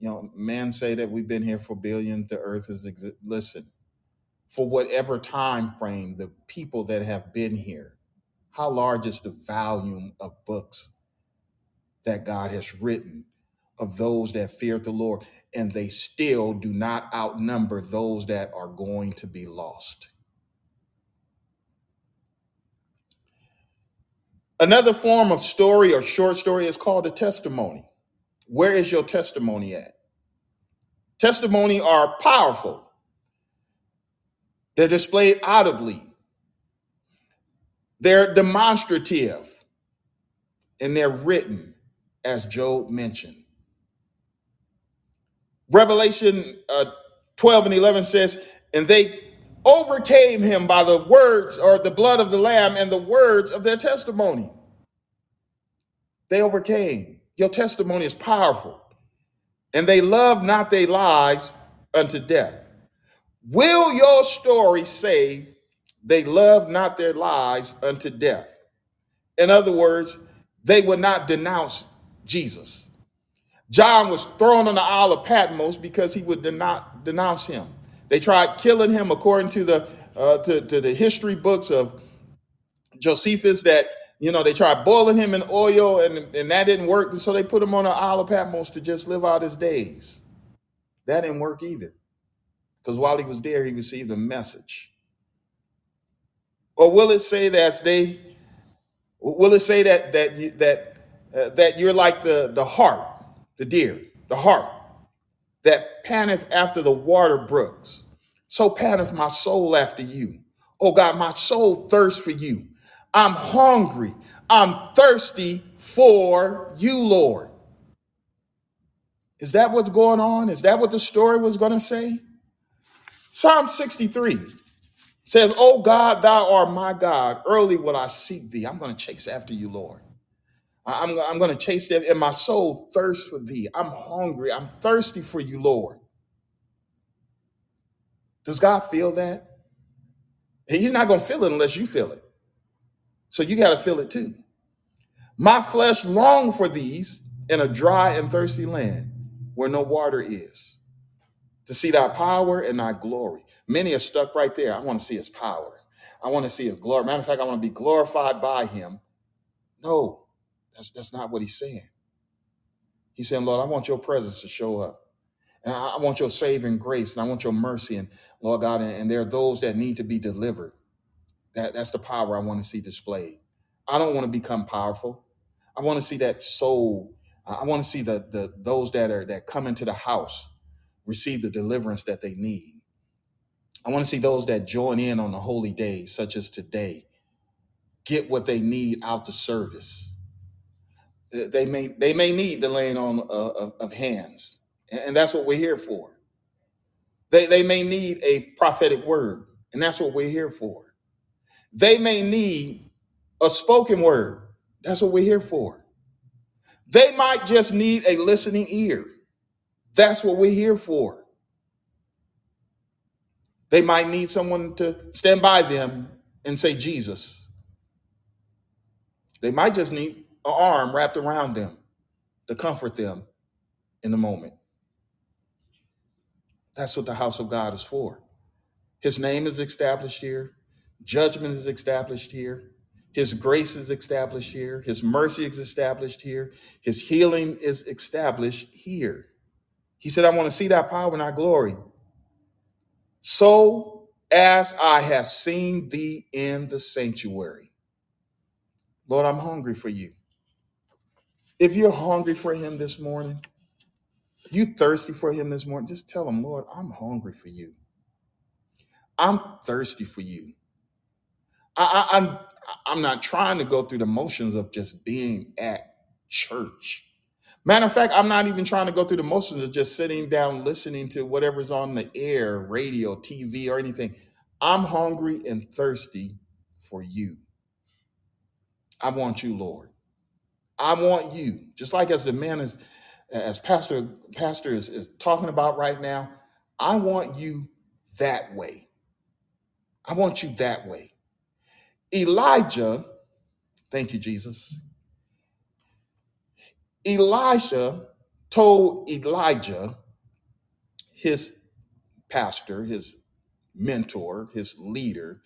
You know, man say that we've been here for billions. The earth is exi- listen for whatever time frame. The people that have been here. How large is the volume of books that God has written of those that fear the Lord, and they still do not outnumber those that are going to be lost. Another form of story or short story is called a testimony. Where is your testimony at? Testimony are powerful. They're displayed audibly. They're demonstrative and they're written, as Job mentioned. Revelation uh, 12 and 11 says, And they overcame him by the words or the blood of the Lamb and the words of their testimony. They overcame. Your testimony is powerful. And they love not their lives unto death. Will your story say they love not their lives unto death? In other words, they would not denounce Jesus. John was thrown on the Isle of Patmos because he would not denounce him. They tried killing him according to the uh, to, to the history books of Josephus that you know they tried boiling him in oil and, and that didn't work. So they put him on the Isle of Patmos to just live out his days. That didn't work either. Because while he was there, he received a message. Or will it say that they will it say that that you, that uh, that you're like the the hart, the deer, the hart that panteth after the water brooks. So panteth my soul after you. Oh God, my soul thirsts for you. I'm hungry. I'm thirsty for you, Lord. Is that what's going on? Is that what the story was going to say? Psalm 63 says, Oh God, thou art my God. Early will I seek thee. I'm going to chase after you, Lord. I'm, I'm going to chase them, and my soul thirsts for thee. I'm hungry. I'm thirsty for you, Lord. Does God feel that? He's not going to feel it unless you feel it. So you got to feel it too. My flesh long for these in a dry and thirsty land where no water is, to see thy power and thy glory. Many are stuck right there. I want to see his power. I want to see his glory. Matter of fact, I want to be glorified by him. No, that's that's not what he's saying. He's saying, Lord, I want your presence to show up. And I, I want your saving grace and I want your mercy. And Lord God, and, and there are those that need to be delivered. That, that's the power I want to see displayed. I don't want to become powerful. I want to see that soul. I want to see the, the those that are that come into the house receive the deliverance that they need. I want to see those that join in on the holy days, such as today, get what they need out the service. They may they may need the laying on uh, of, of hands, and, and that's what we're here for. They they may need a prophetic word, and that's what we're here for. They may need a spoken word. That's what we're here for. They might just need a listening ear. That's what we're here for. They might need someone to stand by them and say, Jesus. They might just need an arm wrapped around them to comfort them in the moment. That's what the house of God is for. His name is established here, judgment is established here, His grace is established here, His mercy is established here, His healing is established here. He said, I want to see that power and that glory. So as I have seen thee in the sanctuary. Lord, I'm hungry for you. If you're hungry for him this morning, you thirsty for him this morning, just tell him, Lord, I'm hungry for you. I'm thirsty for you. I, I'm I'm not trying to go through the motions of just being at church. Matter of fact, I'm not even trying to go through the motions of just sitting down listening to whatever's on the air, radio, TV, or anything. I'm hungry and thirsty for you. I want you, Lord. I want you. Just like as the man is, as Pastor Pastor is, is talking about right now, I want you that way. I want you that way. Elijah, thank you, Jesus. Elijah told Elijah, his pastor, his mentor, his leader,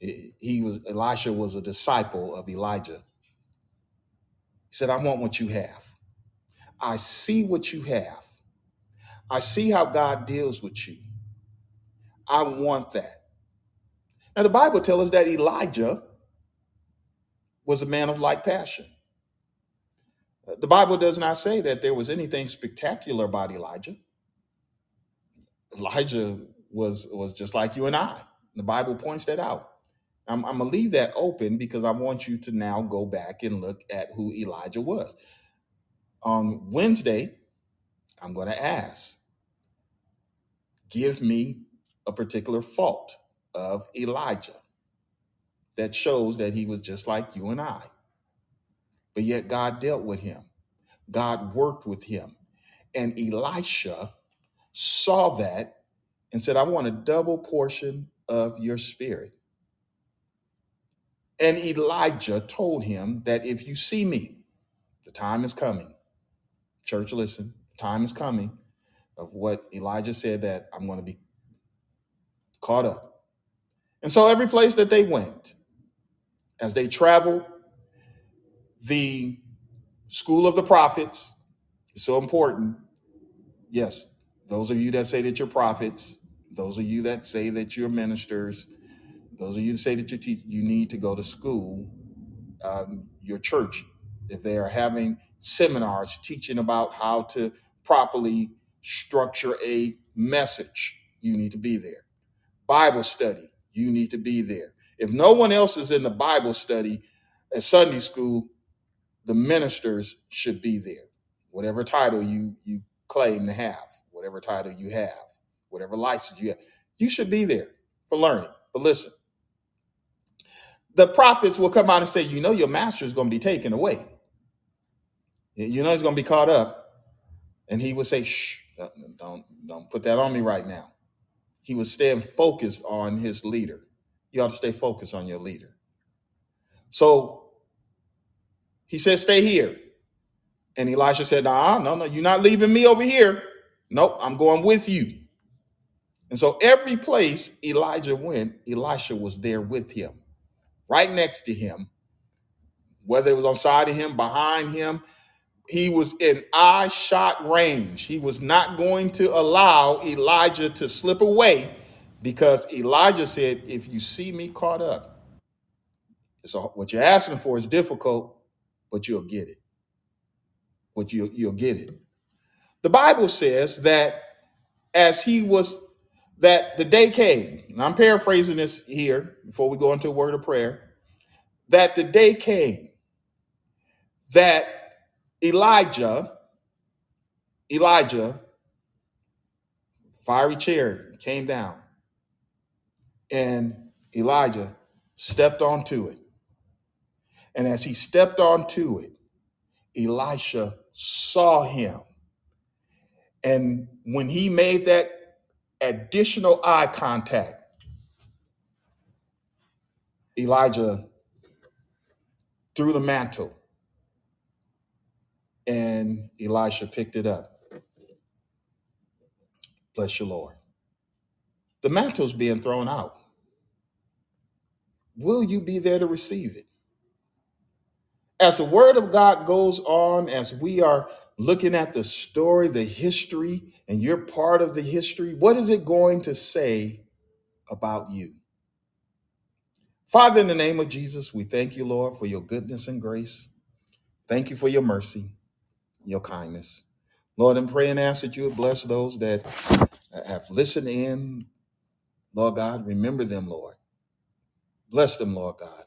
he was Elisha was a disciple of Elijah. He said, I want what you have. I see what you have. I see how God deals with you. I want that. Now the Bible tells us that Elijah was a man of like passion. Uh, The Bible does not say that there was anything spectacular about Elijah. Elijah was was just like you and I. The Bible points that out. I'm, I'm gonna leave that open because I want you to now go back and look at who Elijah was. On Wednesday, I'm going to ask, give me a particular fault of Elijah that shows that he was just like you and I. But yet God dealt with him. God worked with him. And Elisha saw that and said, I want a double portion of your spirit. And Elijah told him that if you see me, the time is coming. Church, listen, time is coming of what Elijah said that I'm going to be caught up. And so every place that they went, as they traveled, the school of the prophets is so important. Yes, those of you that say that you're prophets, those of you that say that you're ministers, those of you that say that you you need to go to school um, your church if they are having seminars teaching about how to properly structure a message you need to be there bible study you need to be there. If no one else is in the bible study at sunday school the ministers should be there. Whatever title you you claim to have whatever title you have whatever license you have you should be there for learning but listen the prophets will come out and say you know your master is going to be taken away. You know he's going to be caught up, and he would say, "Shh, don't don't don't put that on me right now." He was staying focused on his leader. You ought to stay focused on your leader. So he said, "Stay here," and Elisha said, "Nah, no, no, you're not leaving me over here. Nope, I'm going with you." And so every place Elijah went, Elisha was there with him, right next to him, whether it was on side of him, behind him, he was in eye shot range. He was not going to allow Elijah to slip away because Elijah said, If you see me caught up, so what you're asking for is difficult, but you'll get it. But you, you'll get it. The Bible says that as he was, that the day came, and I'm paraphrasing this here before we go into a word of prayer, that the day came that Elijah, Elijah, fiery chariot came down and Elijah stepped onto it. And as he stepped onto it, Elisha saw him. And when he made that additional eye contact, Elijah threw the mantle and Elisha picked it up. Bless you, Lord. The mantle's being thrown out. Will you be there to receive it? As the word of God goes on, as we are looking at the story, the history, and you're part of the history, what is it going to say about you? Father, in the name of Jesus, we thank you, Lord, for your goodness and grace. Thank you for your mercy, your kindness. Lord, I'm praying and ask that you would bless those that have listened in. Lord God, remember them, Lord. Bless them, Lord God.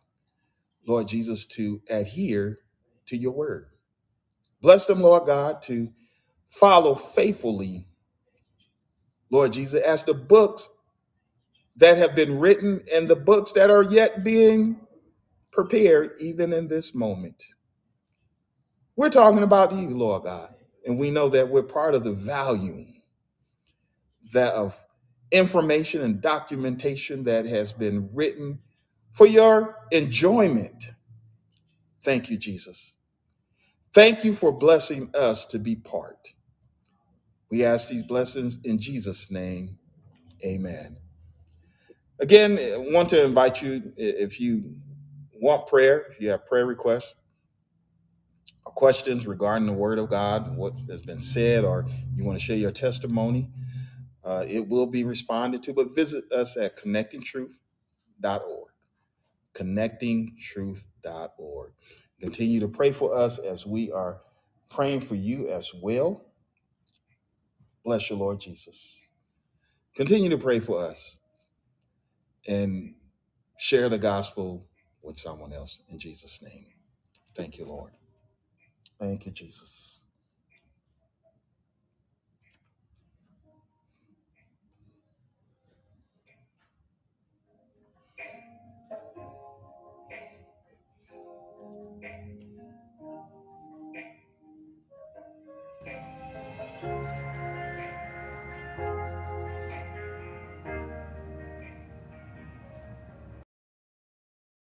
Lord Jesus, to adhere to your word. Bless them, Lord God, to follow faithfully, Lord Jesus, as the books that have been written and the books that are yet being prepared, even in this moment. We're talking about you, Lord God, and we know that we're part of the volume that of information and documentation that has been written for your enjoyment. Thank you, Jesus. Thank you for blessing us to be part. We ask these blessings in Jesus' name. Amen. Again, I want to invite you if you want prayer, if you have prayer requests questions regarding the Word of God, what has been said, or you want to share your testimony, uh, it will be responded to. But visit us at connectingtruth.org. Connectingtruth.org. Continue to pray for us as we are praying for you as well. Bless your Lord Jesus. Continue to pray for us and share the gospel with someone else in Jesus' name. Thank you, Lord. Thank you, Jesus.